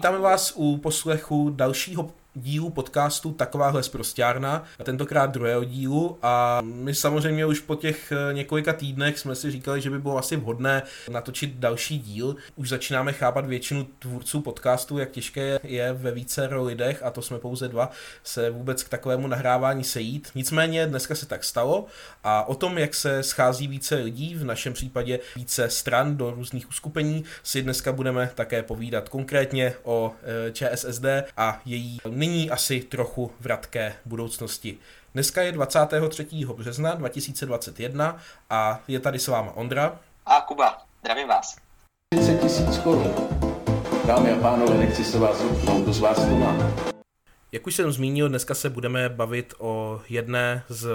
Vítáme vás u poslechu dalšího dílu podcastu Takováhle zprostěrna, tentokrát druhého dílu a my samozřejmě už po těch eh, několika týdnech jsme si říkali, že by bylo asi vhodné natočit další díl. Už začínáme chápat většinu tvůrců podcastu, jak těžké je ve více lidech a to jsme pouze dva se vůbec k takovému nahrávání sejít. Nicméně dneska se tak stalo a o tom, jak se schází více lidí, v našem případě více stran do různých uskupení, si dneska budeme také povídat konkrétně o eh, ČSSD a její nyní asi trochu vratké budoucnosti. Dneska je 23. března 2021 a je tady s váma Ondra. A Kuba, zdravím vás. 30 tisíc korun. Dámy a pánové, nechci se vás zupnout, to z vás to má. Jak už jsem zmínil, dneska se budeme bavit o jedné z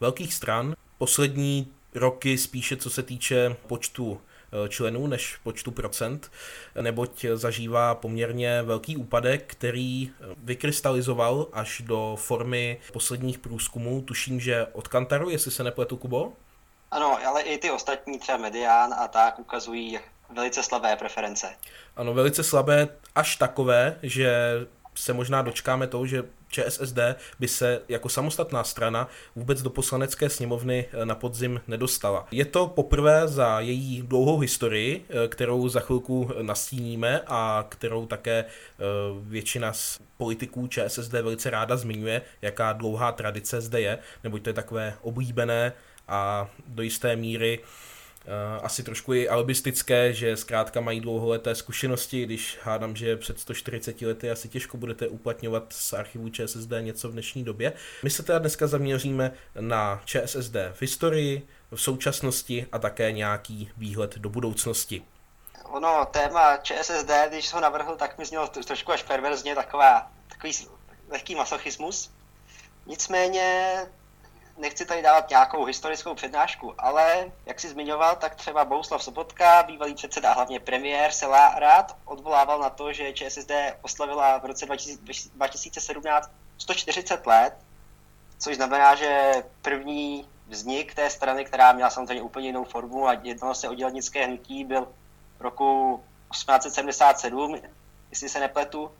velkých stran. Poslední roky spíše co se týče počtu členů než počtu procent, neboť zažívá poměrně velký úpadek, který vykrystalizoval až do formy posledních průzkumů, tuším, že od Kantaru, jestli se nepletu, Kubo? Ano, ale i ty ostatní, třeba Medián a tak, ukazují velice slabé preference. Ano, velice slabé, až takové, že se možná dočkáme toho, že ČSSD by se jako samostatná strana vůbec do poslanecké sněmovny eh, na podzim nedostala. Je to poprvé za její dlouhou historii, eh, kterou za chvilku nastíníme a kterou také eh, většina z politiků ČSSD velice ráda zmiňuje, jaká dlouhá tradice zde je, neboť to je takové oblíbené a do jisté míry asi trošku i albistické, že zkrátka mají dlouholeté zkušenosti, když hádám, že před 140 lety asi těžko budete uplatňovat z archivu ČSSD něco v dnešní době. My se teda dneska zaměříme na ČSSD v historii, v současnosti a také nějaký výhled do budoucnosti. Ono, téma ČSSD, když ho navrhl, tak mi znělo trošku až perverzně taková, takový lehký masochismus. Nicméně nechci tady dávat nějakou historickou přednášku, ale jak si zmiňoval, tak třeba Bouslav Sobotka, bývalý předseda a hlavně premiér, se rád odvolával na to, že ČSSD oslavila v roce 2017 140 let, což znamená, že první vznik té strany, která měla samozřejmě úplně jinou formu a jednalo se o dělnické hnutí, byl roku 1877, jestli se nepletu.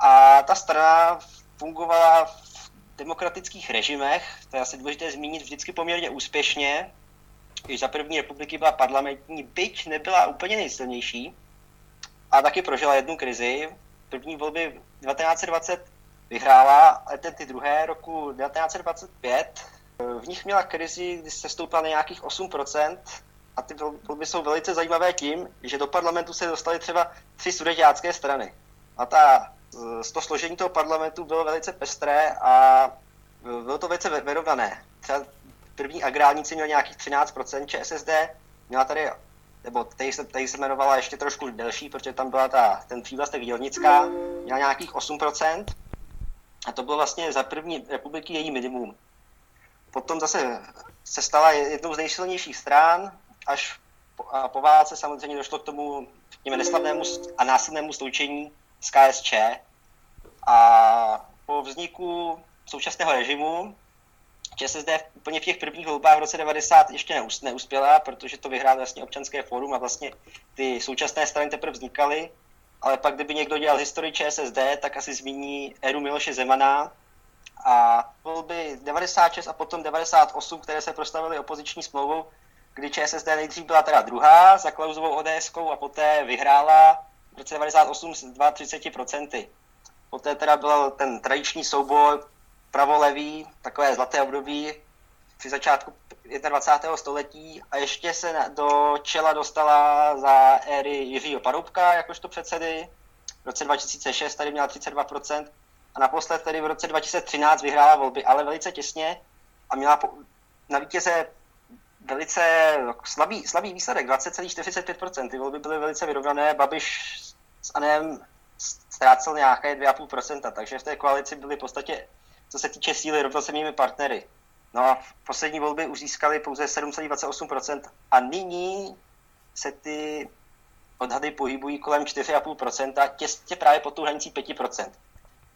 A ta strana fungovala v demokratických režimech, to je asi důležité zmínit, vždycky poměrně úspěšně, když za první republiky byla parlamentní, byť nebyla úplně nejsilnější, a taky prožila jednu krizi. První volby 1920 vyhrála, ale ten ty druhé roku 1925, v nich měla krizi, kdy se stoupla na nějakých 8%, a ty volby jsou velice zajímavé tím, že do parlamentu se dostaly třeba tři sudeťácké strany. A ta to složení toho parlamentu bylo velice pestré a bylo to velice vyrovnané. Třeba první agrálníci měl nějakých 13%, ČSSD měla tady, nebo tady se, tady se jmenovala ještě trošku delší, protože tam byla ta, ten přívlastek dělnická, měla nějakých 8%, a to bylo vlastně za první republiky její minimum. Potom zase se stala jednou z nejsilnějších stran, až po, a po válce samozřejmě došlo k tomu, řekněme, neslavnému a násilnému sloučení z KSČ a po vzniku současného režimu ČSSD úplně v těch prvních volbách v roce 90 ještě neuspěla, protože to vyhrál vlastně občanské fórum a vlastně ty současné strany teprve vznikaly, ale pak kdyby někdo dělal historii ČSSD, tak asi zmíní éru Miloše Zemana a volby 96 a potom 98, které se prostavily opoziční smlouvou, kdy ČSSD nejdřív byla teda druhá za Klausovou ods a poté vyhrála v roce 98 s 32%. Poté teda byl ten tradiční souboj pravolevý, takové zlaté období při začátku 21. století a ještě se do čela dostala za éry Jiřího Paroubka jakožto předsedy. V roce 2006 tady měla 32% a naposled tedy v roce 2013 vyhrála volby, ale velice těsně a měla na vítěze velice slabý, slabý výsledek, 20,45%. Ty volby byly velice vyrovnané, Babiš s Anem ztrácel nějaké 2,5%, takže v té koalici byly v podstatě, co se týče síly, rovnocennými partnery. No a v poslední volby už získali pouze 7,28% a nyní se ty odhady pohybují kolem 4,5%, těsně právě pod tou hranicí 5%.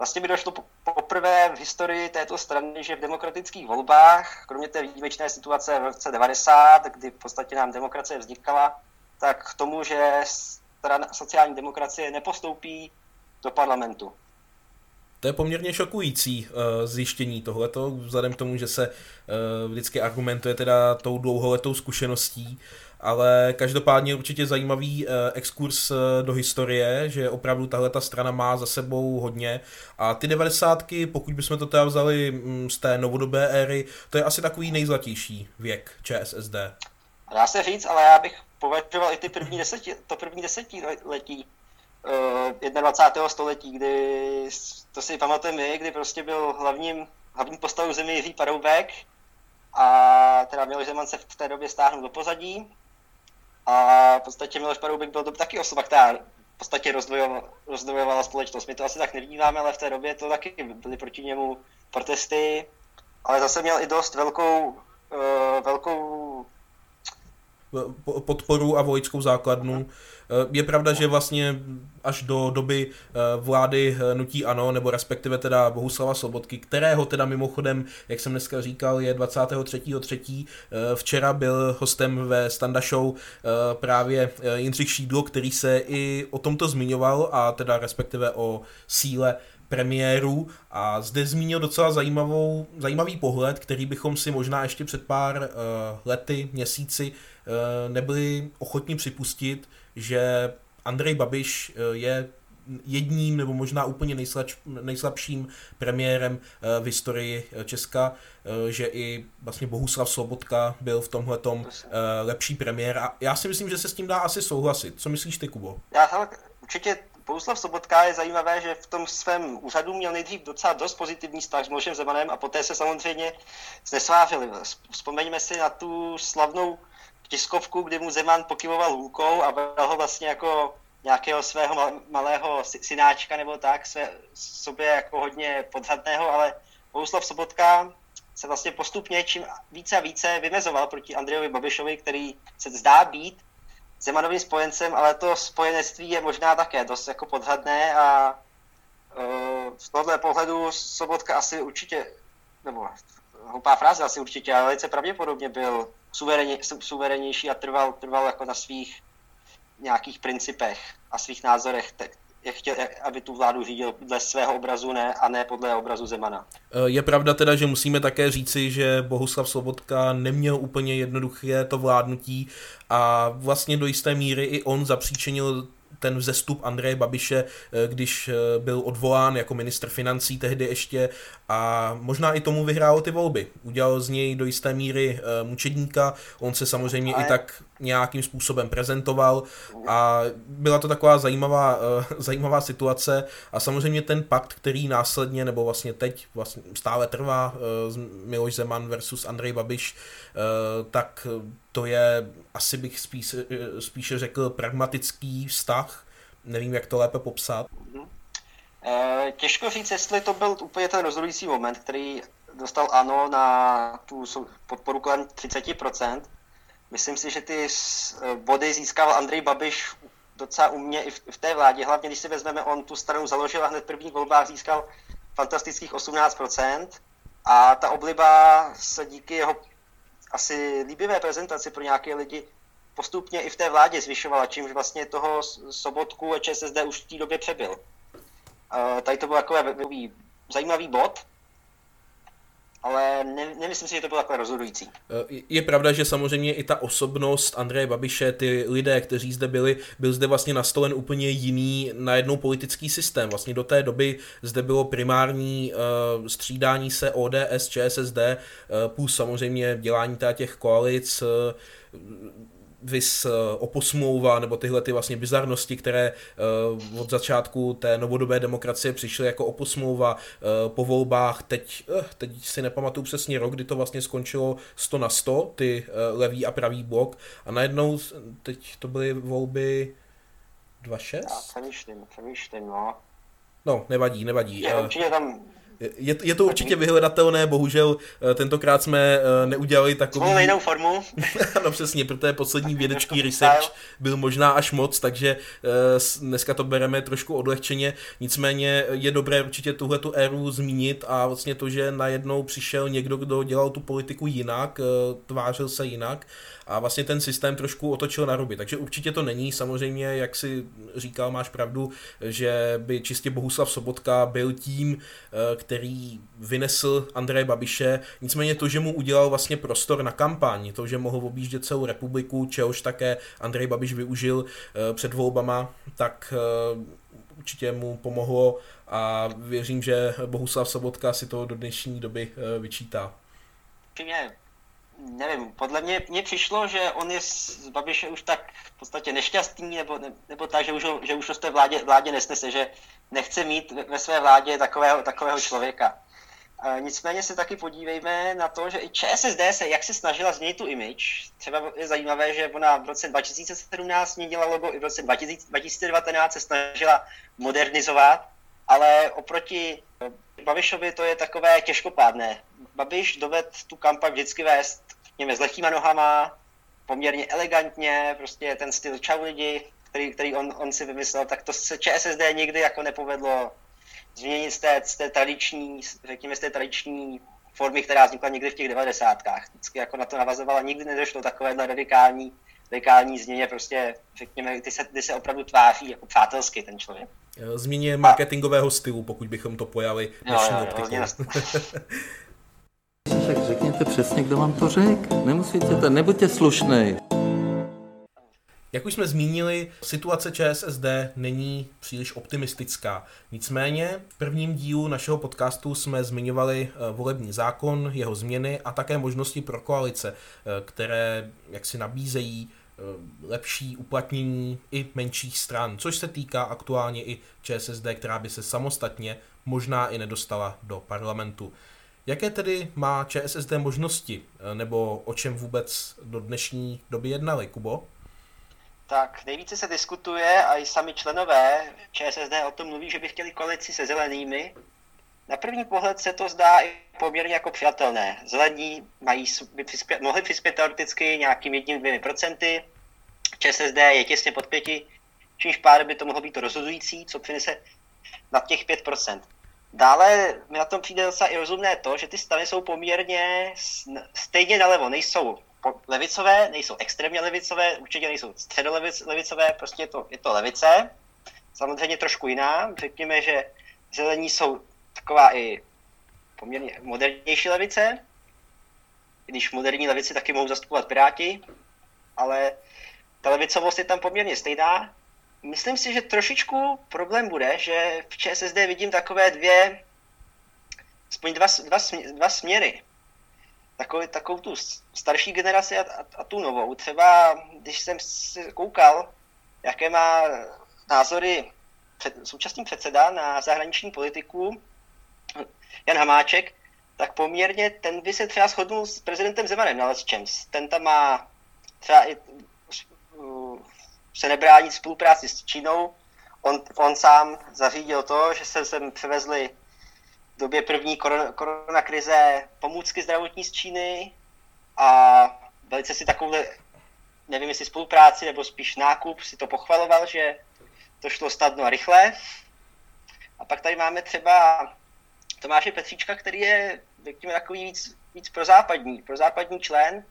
Vlastně by došlo poprvé v historii této strany, že v demokratických volbách, kromě té výjimečné situace v roce 90, kdy v podstatě nám demokracie vznikala, tak k tomu, že strana sociální demokracie nepostoupí do parlamentu. To je poměrně šokující uh, zjištění tohleto, vzhledem k tomu, že se uh, vždycky argumentuje teda tou dlouholetou zkušeností, ale každopádně určitě zajímavý uh, exkurs uh, do historie, že opravdu tahle ta strana má za sebou hodně a ty devadesátky, pokud bychom to teda vzali mm, z té novodobé éry, to je asi takový nejzlatější věk ČSSD. Dá se říct, ale já bych považoval i ty první deseti, to první desetiletí uh, 21. století, kdy, to si pamatujeme my, kdy prostě byl hlavním, hlavním postavou zemi Jiří Paroubek a teda Miloš Zeman se v té době stáhnul do pozadí a v podstatě Miloš Paroubek byl to taky osoba, která v podstatě rozdvojovala, rozdvojovala společnost. My to asi tak nevnímáme, ale v té době to taky byly proti němu protesty, ale zase měl i dost velkou, uh, velkou podporu a vojenskou základnu. Eh, je pravda, že vlastně až do doby eh, vlády eh, Nutí Ano, nebo respektive teda Bohuslava Slobodky, kterého teda mimochodem, jak jsem dneska říkal, je 23.3. Včera byl hostem ve Standa Show právě Jindřich Šídlo, který se i o tomto zmiňoval a teda respektive o síle premiéru a zde zmínil docela zajímavou, zajímavý pohled, který bychom si možná ještě před pár uh, lety, měsíci nebyli ochotni připustit, že Andrej Babiš uh, je jedním nebo možná úplně nejslabš, nejslabším premiérem v historii Česka, že i vlastně Bohuslav Sobotka byl v tomhle lepší premiér a já si myslím, že se s tím dá asi souhlasit. Co myslíš ty, Kubo? Já určitě Bohuslav Sobotka je zajímavé, že v tom svém úřadu měl nejdřív docela dost pozitivní vztah s Milošem Zemanem a poté se samozřejmě znesvářili. Vzpomeňme si na tu slavnou tiskovku, kdy mu Zeman pokyvoval lůkou a bral ho vlastně jako nějakého svého malého synáčka nebo tak, své, sobě jako hodně podhadného, ale Bohuslav Sobotka se vlastně postupně čím více a více vymezoval proti Andrejovi Babišovi, který se zdá být Zemanovým spojencem, ale to spojenectví je možná také dost jako podhadné a uh, z tohohle pohledu Sobotka asi určitě, nebo hloupá fráze asi určitě, ale velice pravděpodobně byl suverénně, a trval, trval jako na svých nějakých principech a svých názorech, tak, jak chtěl, aby tu vládu řídil dle svého obrazu ne, a ne podle obrazu Zemana. Eh, je pravda teda, že musíme také říci, že Bohuslav Sobotka neměl úplně jednoduché to vládnutí a vlastně do jisté míry i on zapříčinil ten vzestup Andreje Babiše, eh, když eh, byl odvolán jako ministr financí tehdy ještě a možná i tomu vyhrál ty volby. Udělal z něj do jisté míry mučedníka, on se samozřejmě Ale... i tak nějakým způsobem prezentoval a byla to taková zajímavá, zajímavá situace a samozřejmě ten pakt, který následně nebo vlastně teď vlastně stále trvá Miloš Zeman versus Andrej Babiš, tak to je asi bych spíš, spíše řekl pragmatický vztah, nevím, jak to lépe popsat. Těžko říct, jestli to byl úplně ten rozhodující moment, který dostal ANO na tu podporu kolem 30%, Myslím si, že ty eh, body získal Andrej Babiš docela umně i v, v té vládě. Hlavně, když si vezmeme, on tu stranu založil a hned v prvních volbách získal fantastických 18%. A ta obliba se díky jeho asi líbivé prezentaci pro nějaké lidi postupně i v té vládě zvyšovala, čímž vlastně toho sobotku ČSSD už v té době přebyl. Uh, tady to byl takový zajímavý bod ale ne, nemyslím si, že to bylo takhle rozhodující. Eh, je pravda, že samozřejmě i ta osobnost Andreje Babiše, ty lidé, kteří zde byli, byl zde vlastně nastolen úplně jiný najednou politický systém. Vlastně do té doby zde bylo primární uh, střídání se ODS, ČSSD, uh, plus samozřejmě dělání těch koalic, vys eh, oposmlouva nebo tyhle ty vlastně bizarnosti, které uh, od začátku té novodobé demokracie přišly jako oposmlouva uh, po volbách, teď, teď si nepamatuju přesně rok, kdy to vlastně skončilo 100 na 100, ty levý a pravý blok a najednou teď to byly volby 2.6? Já přemýšlím, přemýšlím, no. No, nevadí, nevadí. Je, určitě tam Je, je to určitě vyhledatelné, bohužel eh, tentokrát jsme eh, neudělali takový... jinou formu. ano, přesně, protože poslední vědecký research byl možná až moc, takže eh, dneska to bereme trošku odlehčeně, nicméně je dobré určitě tuhle tu éru zmínit a vlastně to, že najednou přišel někdo, kdo dělal tu politiku jinak, tvářil se jinak a vlastně ten systém trošku otočil na ruby. Takže určitě to není, samozřejmě, jak si říkal, máš pravdu, že by čistě Bohuslav Sobotka byl tím, který vynesl Andreje Babiše, nicméně to, že mu udělal vlastně prostor na kampaň, to, že mohl objíždět celou republiku, čehož také Andrej Babiš využil eh, před volbama, tak eh, určitě mu pomohlo a věřím, že Bohuslav Sobotka si to do dnešní doby vyčítá nevím, podle mě mě přišlo, že on je z Babiše už tak v podstatě nešťastný, nebo, ne, nebo tak, že už, ho, že už ho z té vládě, vládě nesnese, že nechce mít ve své vládě takového, takového člověka. E, nicméně se taky podívejme na to, že i ČSSD se, jak se snažila změnit tu image. Třeba je zajímavé, že ona v roce 2017 změnila logo, i v roce 2019 se snažila modernizovat, ale oproti Babišovi to je takové těžkopádné. Babiš doved tu kampaň vždycky vést, s lehkýma nohama, poměrně elegantně, prostě ten styl čau lidi, který, který on, on si vymyslel, tak to se ČSSD nikdy jako nepovedlo změnit z té, z té tradiční, řekněme, z té tradiční formy, která vznikla někdy v těch devadesátkách. Vždycky jako na to navazovala, nikdy nedošlo takovéhle radikální, radikální změně, prostě řekněme, kdy se, kdy se opravdu tváří jako přátelsky ten člověk. Změně marketingového stylu, pokud bychom to pojali dnešní optikou. Tak řekněte přesně, kdo vám to řekl. Nemusíte to, nebuďte slušný. Jak už jsme zmínili, situace ČSSD není příliš optimistická. Nicméně v prvním dílu našeho podcastu jsme zmiňovali eh, volební zákon, jeho změny a také možnosti pro koalice, eh, které jak si nabízejí lepší uplatnění i menších stran, což se týká aktuálně i ČSSD, která by se samostatně možná i nedostala do parlamentu. Jaké tedy má ČSSD možnosti, nebo o čem vůbec do dnešní doby jednali, Kubo? Tak nejvíce se diskutuje a i sami členové ČSSD o tom mluví, že by chtěli koalici se zelenými. Na první pohled se to zdá i poměrně jako přijatelné. Zelení mají, by přispět, mohli přispět teoreticky nějakým jedním, dvěmi procenty. ČSSD je těsně pod pěti, čímž pár by to mohlo být rozhodující, co přinese na těch 5%. Dále mi na tom přijde docela i rozumné to, že ty strany jsou poměrně stejně nalevo, nejsou levicové, nejsou extrémně levicové, určitě nejsou středolevicové, prostě je to, je to levice. Samozřejmě trošku jiná. Řekněme, že zelení jsou taková i poměrně modernější levice, když moderní levici taky mohou zastupovat Piráti, ale ta levicovost je tam poměrně stejná. Myslím si, že trošičku problém bude, že v ČSSD vidím takové dvě, aspoň dva, dva, dva směry takový, takovou tu starší generaci a, a, a tu novou. Třeba když jsem si koukal, jaké má názory před, současný předseda na zahraniční politiku Jan Hamáček, tak poměrně ten by se třeba shodnul s prezidentem Zemanem na čems. Ten tam má třeba i se nebránit spolupráci s Čínou. On, on sám zařídil to, že se sem převezli době první korona, korona krize pomůcky zdravotní z Číny a velice si takovou, nevím jestli spolupráci nebo spíš nákup, si to pochvaloval, že to šlo snadno a rychle. A pak tady máme třeba Tomáše Petříčka, který je, řekněme, takový víc, víc prozápadní, prozápadní člen,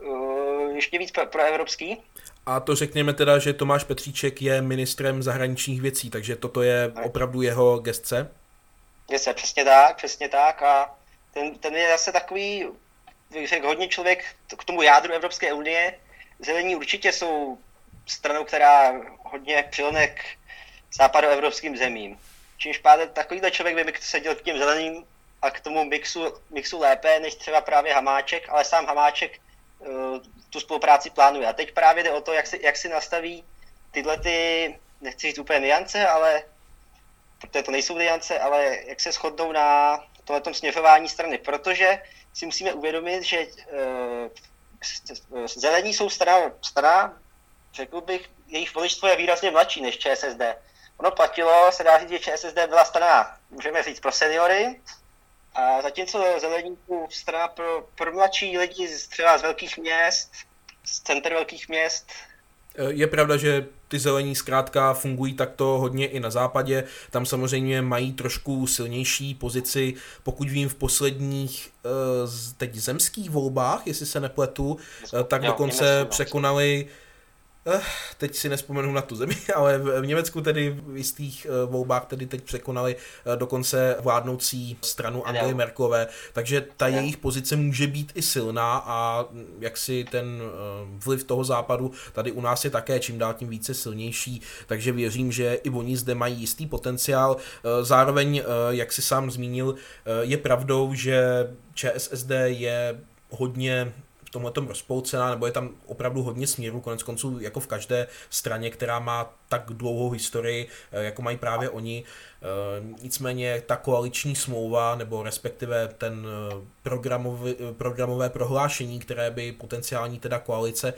uh, ještě víc pro, proevropský. A to řekněme teda, že Tomáš Petříček je ministrem zahraničních věcí, takže toto je opravdu jeho gestce? se přesně tak, přesně tak a ten, ten je zase takový, řekl hodně člověk k tomu jádru Evropské unie. Zelení určitě jsou stranou, která hodně přilne k západoevropským zemím. Čímž pádem takovýhle člověk by seděl k těm zeleným a k tomu mixu, mixu lépe, než třeba právě Hamáček, ale sám Hamáček uh, tu spolupráci plánuje. A teď právě jde o to, jak si, jak si nastaví tyhle ty, nechci říct úplně niance, ale protože to nejsou aliance, ale jak se shodnou na tohletom směřování strany, protože si musíme uvědomit, že uh, zelení jsou strana, strana, řekl bych, jejich voličstvo je výrazně mladší než ČSSD. Ono platilo, se dá říct, že ČSSD byla strana, můžeme říct, pro seniory, a zatímco zeleníků strana pro, pro mladší lidi z, třeba z velkých měst, z center velkých měst, je pravda, že ty zelení zkrátka fungují takto hodně i na západě. Tam samozřejmě mají trošku silnější pozici, pokud vím v posledních eh, teď zemských volbách, jestli se nepletu, eh, tak dokonce no. překonali Eh, teď si nespomenu na tu zemi, ale v Německu tedy v jistých eh, volbách tedy teď překonali eh, dokonce vládnoucí stranu Angely Merkelové, takže ta jejich pozice může být i silná a mm, jak si ten vliv toho západu tady u nás je také čím dál tím více silnější, takže věřím, že i oni zde mají jistý potenciál. Zároveň, jak si sám zmínil, je pravdou, že ČSSD je hodně tomhle tom rozpolcená, nebo je tam opravdu hodně směrů, konec konců jako v každé straně, která má tak dlouhou historii, eh, jako mají právě oni. Eh, nicméně ta koaliční smlouva, nebo respektive ten eh, programový, programové prohlášení, které by potenciální teda koalice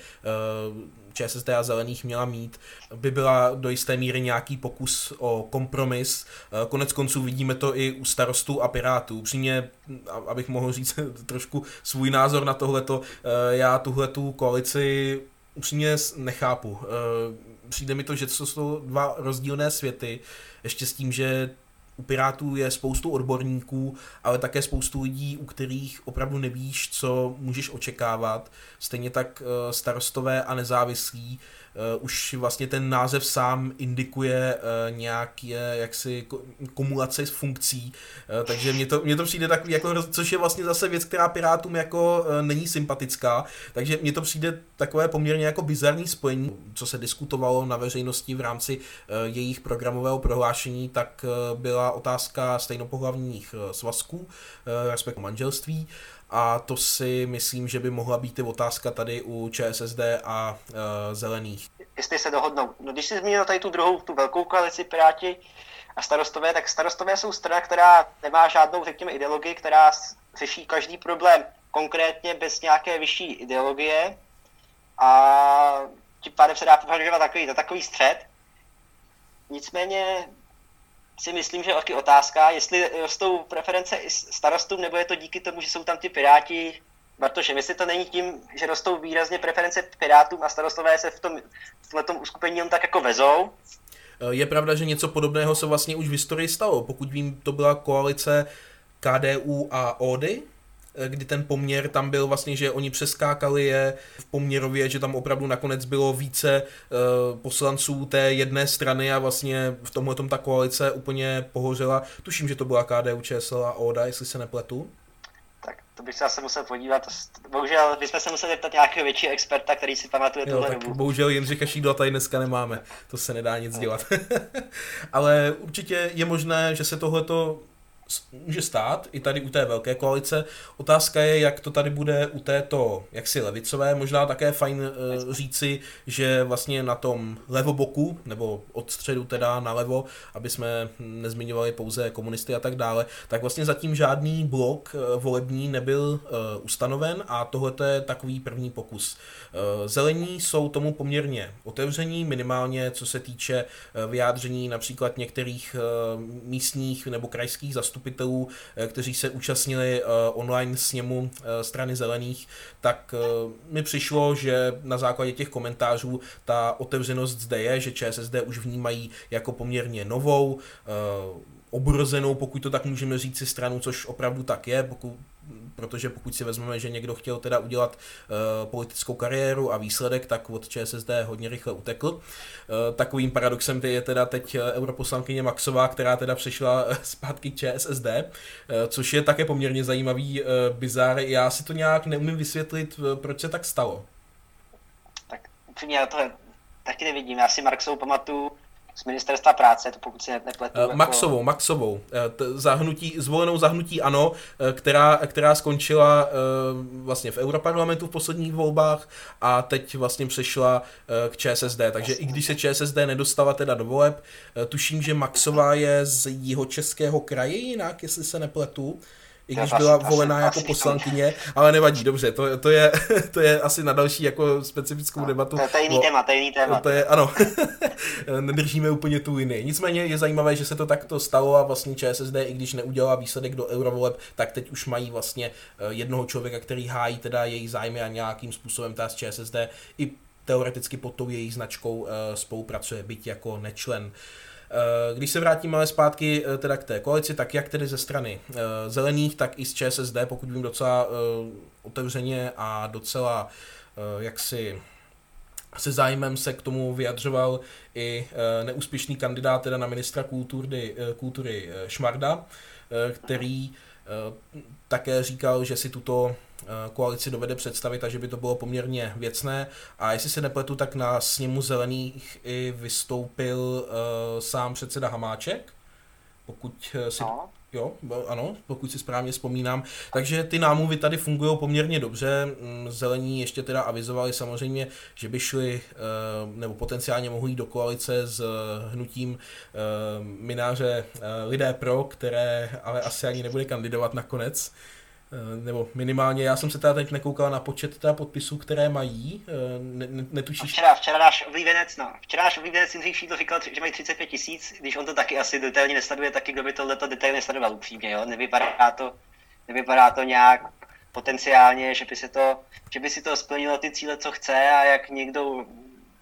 ČSSD a Zelených měla mít, by byla do jisté míry nějaký pokus o kompromis. Konec konců vidíme to i u starostů a pirátů. Upřímně, abych mohl říct trošku svůj názor na tohleto, já tuhletu koalici upřímně nechápu přijde mi to, že to jsou dva rozdílné světy, ještě s tím, že u Pirátů je spoustu odborníků, ale také spoustu lidí, u kterých opravdu nevíš, co můžeš očekávat. Stejně tak eh, starostové a nezávislí už vlastně ten název sám indikuje uh, nějaké jaksi kumulace s funkcí, uh, takže mně to, mně to přijde takový, jako, což je vlastně zase věc, která Pirátům jako není sympatická, takže mně to přijde takové poměrně jako bizarní spojení, co se diskutovalo na veřejnosti v rámci jejich programového prohlášení, tak byla otázka stejnopohlavních svazků, respektive manželství, a to si myslím, že by mohla být i otázka tady u ČSSD a uh, zelených. Jestli se dohodnou. No když si zmínil tady tu druhou, tu velkou koalici Piráti a starostové, tak starostové jsou strana, která nemá žádnou, řekněme, ideologii, která řeší každý problém konkrétně bez nějaké vyšší ideologie a tím pádem se dá považovat takový, takový střed. Nicméně si myslím, že je otázka, jestli rostou preference i starostům, nebo je to díky tomu, že jsou tam ty piráti. Bartoše, jestli to není tím, že rostou výrazně preference pirátům a starostové se v tom, v tom uskupení jen tak jako vezou? Je pravda, že něco podobného se vlastně už v historii stalo. Pokud vím, to byla koalice KDU a ODY, Eh, kdy ten poměr tam byl vlastně, že oni přeskákali je v poměrově, že tam opravdu nakonec bylo více uh, poslanců té jedné strany a vlastně v tomhle tom ta koalice úplně pohořela. Tuším, že to byla KDU, ČSL a ODA, jestli se nepletu. Tak to bych se asi musel podívat. Bohužel bychom se museli zeptat nějakého většího experta, který si pamatuje jo, tuhle dobu. Bohužel Jindřicha Šídla tady dneska nemáme, to se nedá nic no. dělat. Ale určitě je možné, že se tohleto může stát i tady u té velké koalice. Otázka je, jak to tady bude u této jaksi levicové. Možná také fajn uh, říci, že vlastně na tom levoboku, nebo od středu teda na levo, aby jsme nezmiňovali pouze komunisty a tak dále, tak vlastně zatím žádný blok uh, volební nebyl uh, ustanoven a tohle je takový první pokus. Uh, zelení jsou tomu poměrně otevření, minimálně co se týče uh, vyjádření například některých uh, místních nebo krajských zastupů zastupitelů, eh, kteří se účastnili eh, online sněmu eh, strany zelených, tak mi přišlo, že na základě těch komentářů ta otevřenost zde je, že ČSSD už vnímají jako poměrně novou, obrozenou, pokud to tak můžeme říct si stranu, což opravdu tak je, pokud protože pokud si vezmeme, že někdo chtěl teda udělat uh, politickou kariéru a výsledek, tak od ČSSD hodně rychle utekl. Uh, takovým paradoxem je teda teď eh, europoslankyně Maxová, která teda přišla zpátky k ČSSD, uh, což je také poměrně zajímavý uh, bizár. Já si to nějak neumím vysvětlit, proč se tak stalo. Tak upřímně já to taky nevidím. Já si Marxovu pamatuju z ministerstva práce, to pokud si nepletu. Uh, Maxovou, jako... Maxovou, uh, zahnutí, zvolenou zahnutí ANO, uh, která, která skončila uh, vlastně v Europarlamentu v posledních volbách a teď vlastně přešla uh, k ČSSD, takže vlastně. i když se ČSSD nedostala teda do voleb, uh, tuším, že Maxová je z jeho českého kraje jinak, jestli se nepletu, i když byla volená jako poslankyně, ale nevadí, dobře, to, to, je, to je asi na další jako specifickou no, debatu. To, to je jiný no, téma, to je jiný téma. To je, ano, nedržíme úplně tu linii. Nicméně je zajímavé, že se to takto stalo a vlastně ČSSD, i když neudělala výsledek do eurovoleb, tak teď už mají vlastně eh, jednoho člověka, který hájí teda její zájmy a nějakým způsobem ta z ČSSD i teoreticky pod tou její značkou eh, spolupracuje, byť jako nečlen. Když se vrátíme ale zpátky eh, teda k té koalici, tak jak tedy ze strany zelených, tak i z ČSSD, pokud vím docela otevřeně a docela jaksi se zájmem se k tomu vyjadřoval i neúspěšný kandidát teda na ministra kultury, kultury Šmarda, který také říkal, že si tuto Eh, koalici dovede představit a že by to bylo poměrně věcné. A jestli se nepletu, tak na sněmu zelených i vystoupil uh, sám předseda Hamáček, pokud eh, si... No. Jo, ano, pokud si správně vzpomínám. Takže ty námluvy tady fungují poměrně dobře. Mm, zelení ještě teda avizovali samozřejmě, že by šli, nebo potenciálně mohli jít do koalice s hnutím mináře Lidé pro, které ale asi ani nebude kandidovat nakonec. Eh, nebo minimálně, já jsem se teda teď nekoukal na počet teda podpisů, které mají, eh, ne, ne, netušíš? Včera, včera náš oblíbenec, no, včera náš oblíbenec Jindřich Šídlo říkal, že mají 35 tisíc, když on to taky asi detailně nesleduje, taky kdo by tohleto detailně sledoval upřímně, jo, nevypadá to, nevypadá to nějak potenciálně, že by, se to, že by si to splnilo ty cíle, co chce a jak někdo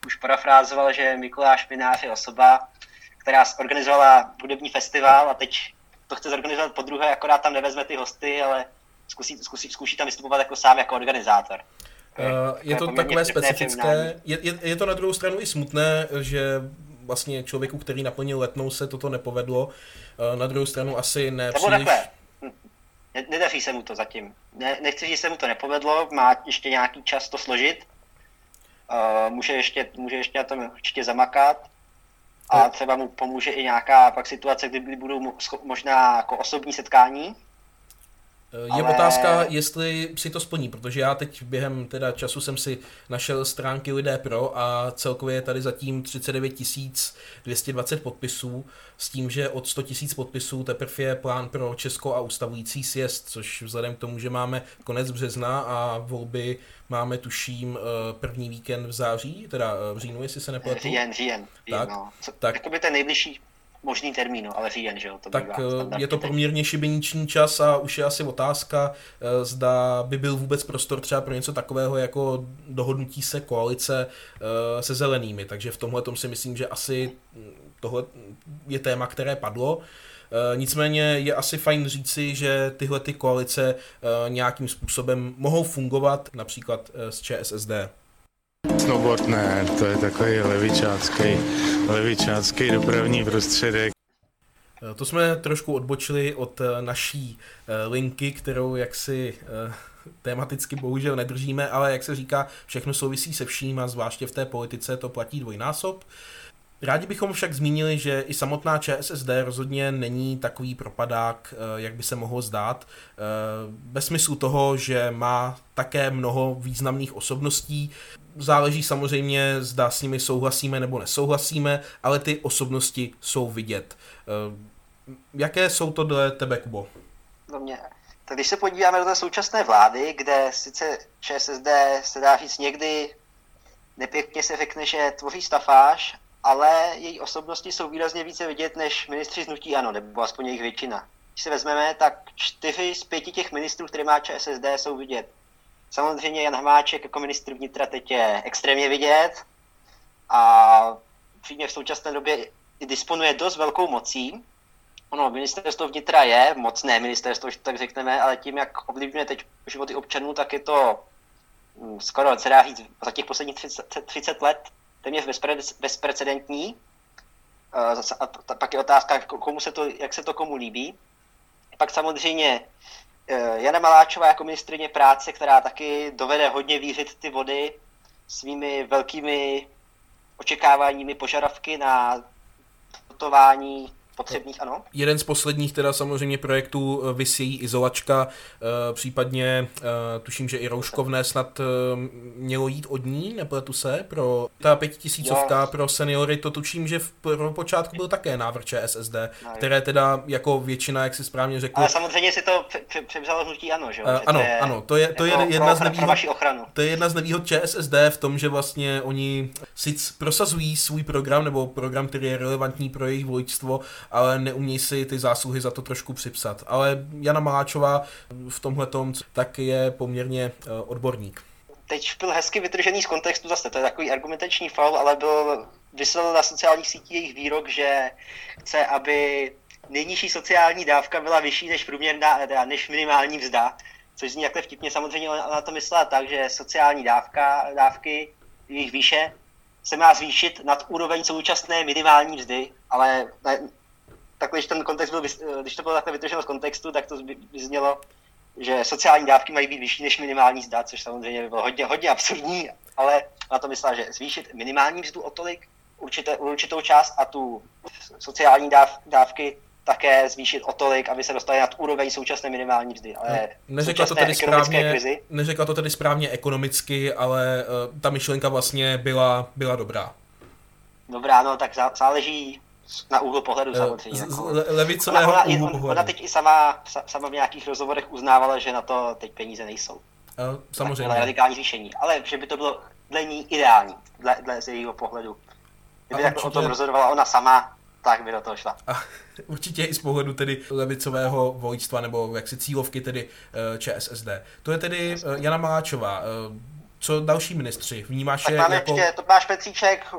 už parafrázoval, že Mikuláš Minář je osoba, která zorganizovala hudební festival a teď to chce zorganizovat po druhé, akorát tam nevezme ty hosty, ale zkusí, zkusí, zkusí tam vystupovat jako sám jako organizátor. Uh, je to takové specifické, je, je, je to na druhou stranu i smutné, že vlastně člověku, který naplnil letnou, se toto nepovedlo. Uh, na druhou stranu asi ne Nebo příliš... takhle, nedaří se mu to zatím. Ne, nechci, že se mu to nepovedlo, má ještě nějaký čas to složit. Uh, může, ještě, může ještě na tom určitě zamakat. A třeba mu pomůže i nějaká pak situace, kdy budou možná jako osobní setkání, je Ale... otázka, jestli si to splní, protože já teď během teda času jsem si našel stránky Lidé Pro a celkově je tady zatím 39 220 podpisů s tím, že od 100 000 podpisů teprve je plán pro Česko a ustavující sjezd, což vzhledem k tomu, že máme konec března a volby máme tuším eh, první víkend v září, teda eh, v říjnu, jestli se nepletu. Říjen, říjen. Tak, no. Co, tak. Jakoby ten nejbližší možný termín, no, ale říjen, že jo? To tak eh, je to poměrně šibeniční čas a už je asi otázka, eh, zda by byl vůbec prostor třeba pro něco takového jako dohodnutí se koalice eh, se zelenými, takže v tomhle si myslím, že asi tohle je téma, které padlo. Nicméně je asi fajn říci, že tyhle ty koalice nějakým způsobem mohou fungovat, například s ČSSD. Snowboard ne, to je takový levičácký, levičácký dopravní prostředek. Eh, to jsme trošku odbočili od eh, naší eh, linky, kterou jaksi tematicky bohužel nedržíme, ale jak se říká, všechno souvisí se vším a zvláště v té politice to platí dvojnásob. Rádi bychom však zmínili, že i samotná ČSSD rozhodně není takový propadák, jak by se mohlo zdát. Bez smyslu toho, že má také mnoho významných osobností, záleží samozřejmě, zda s nimi souhlasíme nebo nesouhlasíme, ale ty osobnosti jsou vidět. Eh, jaké jsou to dle tebe, Kubo? No mě. Tak když se podíváme do té současné vlády, kde sice ČSSD se dá říct někdy nepěkně se řekne, že tvoří stafáž, ale její osobnosti jsou výrazně více vidět než ministři z Nutí Ano, nebo aspoň jejich většina. Když se vezmeme, tak čtyři z pěti těch ministrů, které má ČSSD, jsou vidět. Samozřejmě Jan Hamáček jako ministr vnitra teď je extrémně vidět a v současné době disponuje dost velkou mocí. Ono, ministerstvo vnitra je mocné ministerstvo, tak řekneme, ale tím, jak ovlivňuje teď životy občanů, tak je to hm, skoro, se dá říct, za těch posledních 30, 30 let téměř bezprecedentní. A pak je otázka, komu se to, jak se to komu líbí. Pak samozřejmě Eh, Jana Maláčová jako ministrině práce, která taky dovede hodně vířit ty vody svými velkými očekáváními požadavky na dotování potřebných, ano. Jeden z posledních teda samozřejmě projektů eh, vysí izolačka, eh, případně eh, tuším, že i rouškovné snad mělo jít od ní, nepletu se, pro ta pětitisícovka jo. pro seniory, to tuším, že v pro počátku byl také návrh ČSSD, no, které teda jako většina, jak si správně řekl. Ale samozřejmě si to převzalo hnutí ano, že? Uh, ano, to je, ano, to je, to je jako jedna z nevýhod, to je jedna z nevýhod ČSSD v tom, že vlastně oni sice prosazují svůj program, nebo program, který je relevantní pro jejich voličstvo, ale neumějí si ty zásluhy za to trošku připsat. Ale Jana Maláčová v tomhle tak je poměrně uh, odborník. Teď byl hezky vytržený z kontextu zase, to je takový argumentační faul, ale byl vysvětlil na sociálních sítích jejich výrok, že chce, aby nejnižší sociální dávka byla vyšší než průměrná, než minimální mzda, což zní takhle vtipně. Samozřejmě ona to myslela tak, že sociální dávka, dávky, jejich výše, se má zvýšit nad úroveň současné minimální mzdy, ale takhle, když ten kontext byl, když to bylo takhle vytrženo z kontextu, tak to by znělo, že sociální dávky mají být vyšší než minimální mzda, což samozřejmě by bylo hodně, hodně absurdní, ale na to myslela, že zvýšit minimální mzdu o tolik, určité, určitou část a tu sociální dáv, dávky také zvýšit o tolik, aby se dostali nad úroveň současné minimální mzdy. Ale no, neřekla to tedy správně, krizi, neřekla to tedy správně ekonomicky, ale uh, ta myšlenka vlastně byla, byla dobrá. Dobrá, no tak záleží na úhlu pohledu uh, samozřejmě. Jako. levicového ona, úhlu pohledu. Ona teď i sama, sama v nějakých rozhovorech uznávala, že na to teď peníze nejsou. Uh, samozřejmě. Tak radikální řešení, ale že by to bylo dle ní ideální, dle, dle z jejího pohledu. Kdyby tak určitě... o tom rozhodovala ona sama, tak by do toho šla. A určitě i z pohledu tedy levicového vojstva, nebo jaksi cílovky tedy uh, ČSSD. To je tedy Jana Maláčová. Co další ministři? Vnímáš tak je máme jako... ještě Tomáš Petříček,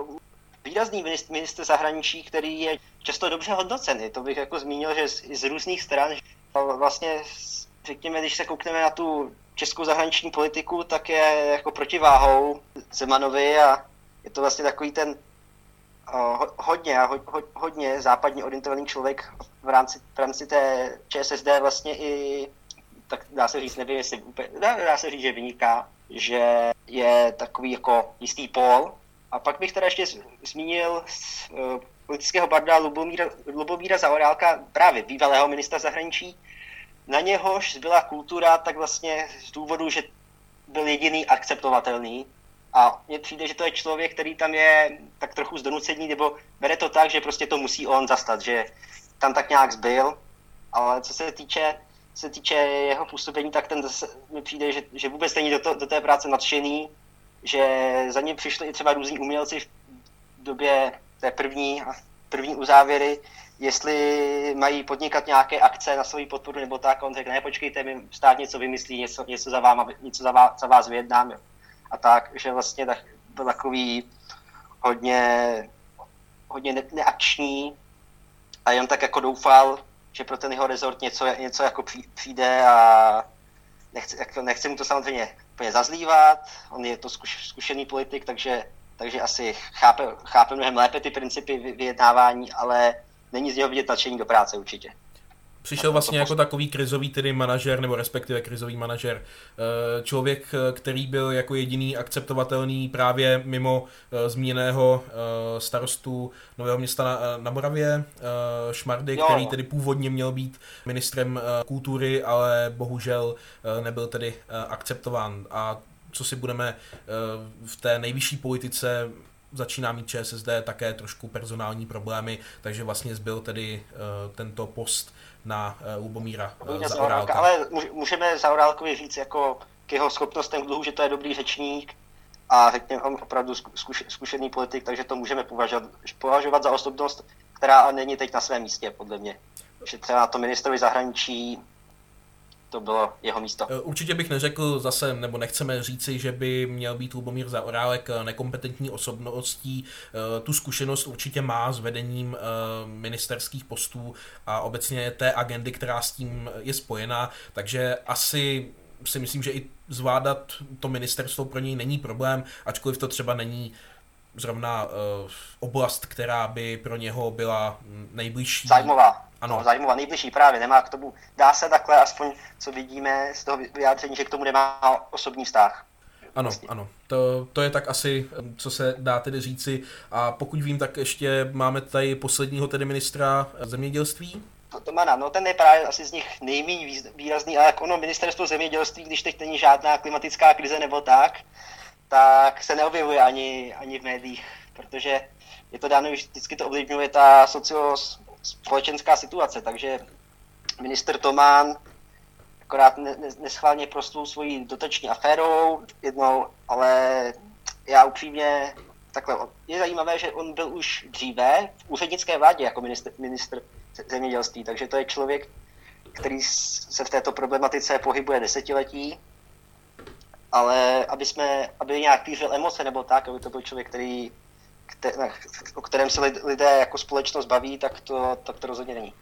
výrazný ministr, zahraničí, který je často dobře hodnocený. To bych jako zmínil, že z, z různých stran vlastně řekněme, když se koukneme na tu českou zahraniční politiku, tak je jako protiváhou Zemanovi a je to vlastně takový ten hodně, ho, ho, hodně západně orientovaný člověk v rámci, v rámci té ČSSD vlastně i, tak dá se říct, nevím, jestli úplně, dá, dá se říct, že vyniká, že je takový jako jistý pol. A pak bych teda ještě zmínil z, uh, politického barda Lubomíra, Lubomíra Zaorálka, právě bývalého ministra zahraničí, na něhož zbyla kultura tak vlastně z důvodu, že byl jediný akceptovatelný, a mně přijde, že to je člověk, který tam je tak trochu zdonucení, nebo bere to tak, že prostě to musí on zastat, že tam tak nějak zbyl. Ale co se týče, se týče jeho působení, tak ten zase mi přijde, že, že vůbec není do, to, do té práce nadšený, že za ním přišli i třeba různí umělci v době té první, první uzávěry, jestli mají podnikat nějaké akce na svou podporu nebo tak, on řekne, ne, počkejte, mi stát něco vymyslí, něco, něco, za, vám, něco za, vás, za vás vyjednáme. A tak, že vlastně tak, byl takový hodně, hodně ne- neakční a jen tak jako doufal, že pro ten jeho rezort něco, něco jako přijde a nechci, jako nechci mu to samozřejmě úplně zazlívat, on je to zkuš, zkušený politik, takže, takže asi chápe, chápe mnohem lépe ty principy vyjednávání, ale není z něho vidět nadšení do práce určitě. Přišel vlastně jako takový krizový tedy manažer, nebo respektive krizový manažer. Eh, člověk, eh, který byl jako jediný akceptovatelný právě mimo eh, zmíněného starostu Nového města na, na Moravě, Šmardy, jo. který tedy původně měl být ministrem kultury, ale bohužel nebyl tedy akceptován. A co si budeme v té nejvyšší politice začíná mít ČSSD také trošku personální problémy, takže vlastně zbyl tedy tento post na uh, Lubomíra uh, Zaorálka. Ale můžeme Zaorálkovi říct jako k jeho schopnostem dluhu, že to je dobrý řečník a řekněme on opravdu zkuš, zkušený politik, takže to můžeme považovat, považovat za osobnost, která není teď na svém místě, podle mě. Že třeba to ministrovi zahraničí to bylo jeho místo. Eh, určitě bych neřekl zase, nebo nechceme říci, že by měl být Lubomír Zaorálek eh, nekompetentní osobností. Eh, tu zkušenost určitě má s vedením ministerských postů a obecně té agendy, která s tím je spojená, takže asi si myslím, že i zvládat to ministerstvo pro něj není problém, ačkoliv to třeba není zrovna oblast, která by pro něho byla nejbližší. Zajímavá. Ano. No, zajímavá, nejbližší právě, nemá k tomu, dá se takhle, aspoň co vidíme z toho vyjádření, že k tomu nemá osobní vztah. Ano, vlastně. ano. To, to je tak asi, co se dá tedy říci. A pokud vím, tak ještě máme tady posledního tedy ministra zemědělství. Tomana, no ten je právě asi z nich nejméně výrazný, ale jako ono ministerstvo zemědělství, když teď není žádná klimatická krize nebo tak, tak se neobjevuje ani, ani v médiích, protože je to dáno, vždycky to ovlivňuje ta socio-společenská situace, takže minister Tomán akorát neschválně prostou svojí dotační aférou jednou, ale já upřímně takhle, je zajímavé, že on byl už dříve v úřednické vládě jako minister, minister zemědělství, takže to je člověk, který se v této problematice pohybuje desetiletí, ale aby, jsme, aby nějak pířil emoce nebo tak, aby to byl člověk, který o kterém se lidé jako společnost baví, tak to, tak to rozhodně není.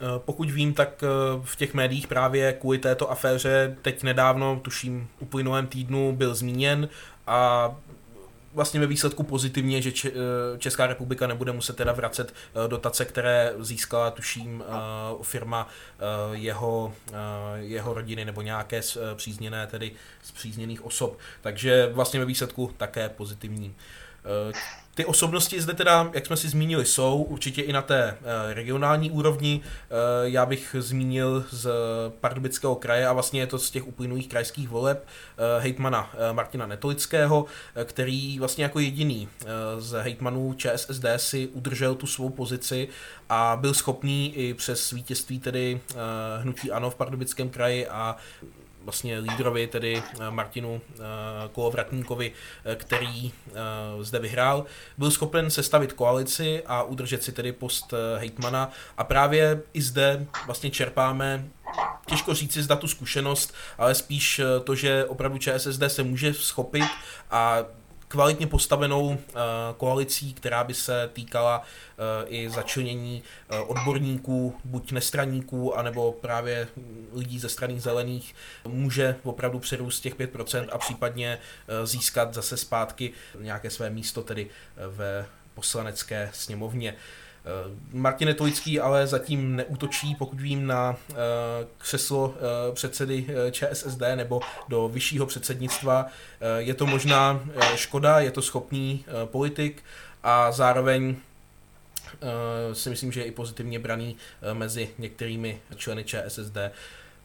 Eh, pokud vím, tak eh, v těch médiích právě kvůli této aféře teď nedávno, tuším uplynulém týdnu, byl zmíněn a vlastně ve výsledku pozitivně, že eh, Česká republika nebude muset teda vracet dotace, které získala, tuším, firma jeho, jeho rodiny nebo nějaké přízněné, tedy z přízněných osob. Takže vlastně ve výsledku také pozitivní. Ty osobnosti zde teda, jak jsme si zmínili, jsou určitě i na té eh, regionální úrovni. Eh, já bych zmínil z Pardubického kraje a vlastně je to z těch uplynulých krajských voleb eh, hejtmana Martina Netolického, který vlastně jako jediný z hejtmanů ČSSD si udržel tu svou pozici a byl schopný i přes vítězství tedy hnutí ANO v Pardubickém kraji a vlastně lídrovi, tedy eh, Martinu eh, Kolovratníkovi, eh, který zde vyhrál, byl schopen sestavit koalici a udržet si tedy post hejtmana. A právě i zde vlastně čerpáme těžko říci zda tu zkušenost, ale spíš to, že opravdu ČSSD se může schopit a kvalitně postavenou uh, koalicí, která by se týkala uh, i začlenění uh, odborníků, buď nestraníků, anebo právě lidí ze strany zelených, může opravdu přerůst těch 5% a případně získat zase zpátky nějaké své místo tedy ve poslanecké sněmovně. Eh, Martin Netolický ale zatím neútočí, pokud vím, na eh, křeslo eh, předsedy ČSSD nebo do vyššího předsednictva. Je to možná škoda, je to schopný politik a zároveň si myslím, že je i pozitivně braný mezi některými členy ČSSD.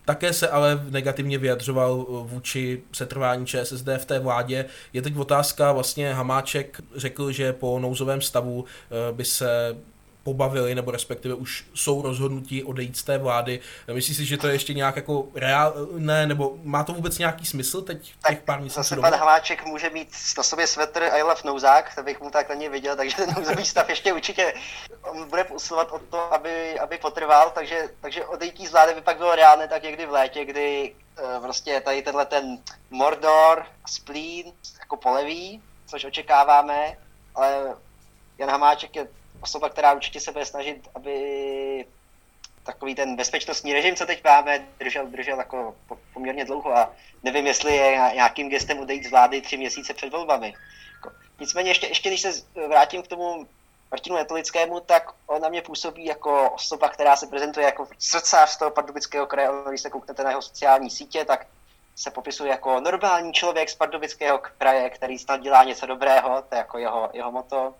Také se ale negativně vyjadřoval vůči setrvání ČSSD v té vládě. Je teď otázka, vlastně Hamáček řekl, že po nouzovém stavu by se pobavili, nebo respektive už jsou rozhodnutí odejít z té vlády. Myslíš si, že to je ještě nějak jako reálné, nebo má to vůbec nějaký smysl teď těch pár měsíců? Zase pan Hamáček může mít na sobě svetr I love nouzák, to bych mu tak ani viděl, takže ten nouzový stav ještě určitě on bude usilovat o to, aby, aby potrval, takže, takže odejítí z vlády by pak bylo reálné tak někdy v létě, kdy uh, prostě tady tenhle ten Mordor, Splín jako poleví, což očekáváme, ale Jan Hamáček je osoba, která určitě se bude snažit, aby takový ten bezpečnostní režim, co teď máme, držel, držel jako poměrně dlouho a nevím, jestli je nějakým gestem odejít z vlády tři měsíce před volbami. Jako, nicméně ještě, ještě když se vrátím k tomu Martinu Netolickému, tak on na mě působí jako osoba, která se prezentuje jako srdcář z toho pardubického kraje. Když se kouknete na jeho sociální sítě, tak se popisuje jako normální člověk z pardubického kraje, který snad dělá něco dobrého, to je jako jeho, jeho moto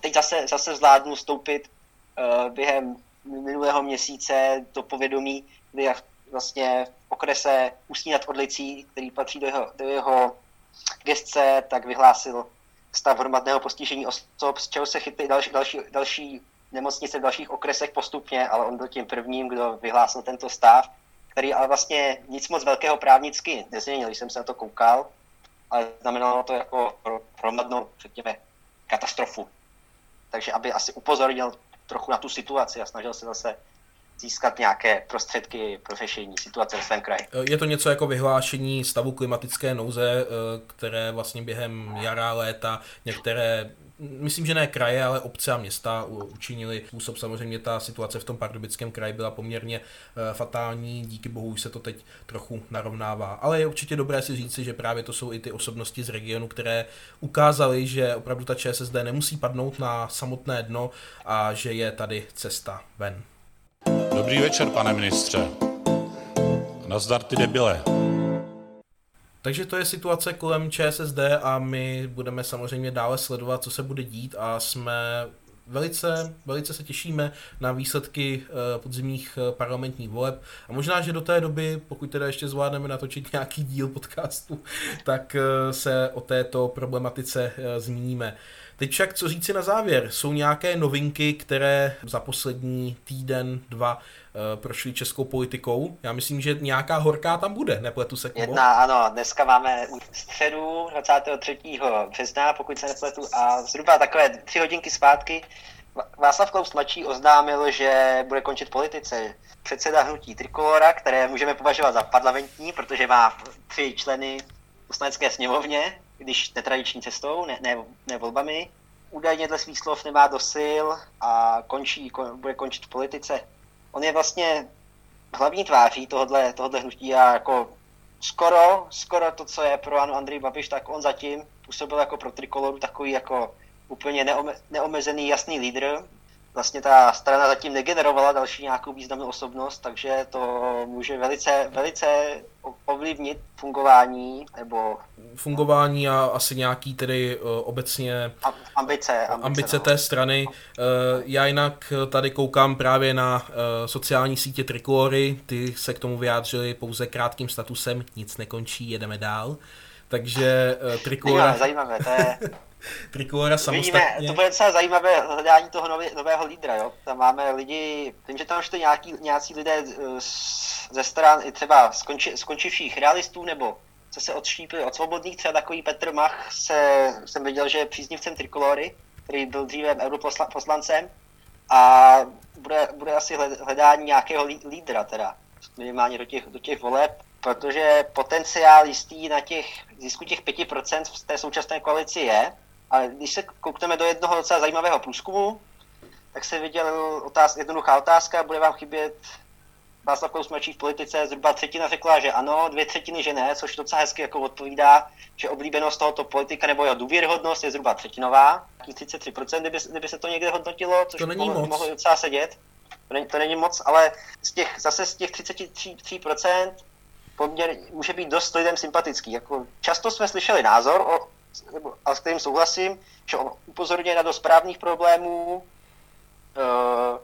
teď zase, zase zvládnu stoupit uh, během minulého měsíce do povědomí, kdy vlastně v okrese Ústí nad Orlicí, který patří do jeho, do jeho gestce, tak vyhlásil stav hromadného postižení osob, z čeho se chytly další, další, další nemocnice v dalších okresech postupně, ale on byl tím prvním, kdo vyhlásil tento stav, který ale vlastně nic moc velkého právnicky nezměnil, když jsem se na to koukal, ale znamenalo to jako hromadnou, řekněme, katastrofu takže aby asi upozornil trochu na tu situaci a snažil se zase získat nějaké prostředky pro řešení situace v svém kraji. Je to něco jako vyhlášení stavu klimatické nouze, eh, které vlastně během jara, léta některé myslím, že ne kraje, ale obce a města učinili způsob. Samozřejmě ta situace v tom pardubickém kraji byla poměrně eh, fatální, díky bohu už se to teď trochu narovnává. Ale je určitě dobré si říci, že právě to jsou i ty osobnosti z regionu, které ukázaly, že opravdu ta ČSSD nemusí padnout na samotné dno a že je tady cesta ven. Dobrý večer, pane ministře. Nazdar ty debile. Takže to je situace kolem ČSSD a my budeme samozřejmě dále sledovat, co se bude dít a jsme velice, velice se těšíme na výsledky eh, podzimních eh, parlamentních voleb a možná, že do té doby, pokud teda ještě zvládneme natočit nějaký díl podcastu, tak eh, se o této problematice zmíníme. Teď však co říci na závěr? Jsou nějaké novinky, které za poslední týden, dva prošly českou politikou? Já myslím, že nějaká horká tam bude, nepletu se Kubo? Jedna, ano, dneska máme středu 23. března, pokud se nepletu, a zhruba takové tři hodinky zpátky Václav Klaus mladší oznámil, že bude končit politice. Předseda hnutí Trikolora, které můžeme považovat za parlamentní, protože má tři členy poslanecké sněmovně, když netradiční cestou, ne, ne, ne volbami. Údajně dle svých slov nemá do sil a končí, kon, bude končit v politice. On je vlastně hlavní tváří tohohle, tohohle hnutí a jako skoro, skoro to, co je pro Anu Andrej Babiš, tak on zatím působil jako pro Trikoloru takový jako úplně neome, neomezený jasný lídr. Vlastně ta strana zatím negenerovala další nějakou významnou osobnost, takže to může velice, velice ovlivnit fungování nebo... Fungování a asi nějaký tedy uh, obecně... Ambice. Ambice, ambice no. té strany. Uh, já jinak tady koukám právě na sociální sítě Triklory, ty se k tomu vyjádřili pouze krátkým statusem, nic nekončí, jedeme dál. Takže Triklora... Zajímavé, zajímavé, to je... Trikolora samostatně. Vidíme, to bude docela zajímavé hledání toho nový, nového lídra, jo. Tam máme lidi, vím, že tam ještě nějaký, nějací lidé eh, ze stran i třeba skonči, skončivších realistů nebo co se odštípili od svobodných, třeba takový Petr Mach se, jsem viděl, že je příznivcem Trikolory, který byl dříve europoslancem a bude, bude asi hledání nějakého lídra teda, minimálně do těch, do těch voleb, protože potenciál jistý na těch zisku těch 5% v té současné koalici je, ale když se koukneme do jednoho docela zajímavého průzkumu, tak se viděl otáz, jednoduchá otázka, bude vám chybět Václav Klaus mladší v politice, zhruba třetina řekla, že ano, dvě třetiny, že ne, což docela hezky jako odpovídá, že oblíbenost tohoto politika nebo jeho důvěryhodnost je zhruba třetinová, 33%, kdyby, kdyby se to někde hodnotilo, což to není mohlo, moc. mohlo docela sedět. To není, to není moc, ale z těch, zase z těch 33% poměr může být dost lidem sympatický. Jako často jsme slyšeli názor o nebo, a s kterým souhlasím, že on upozorňuje na dost správných problémů, uh,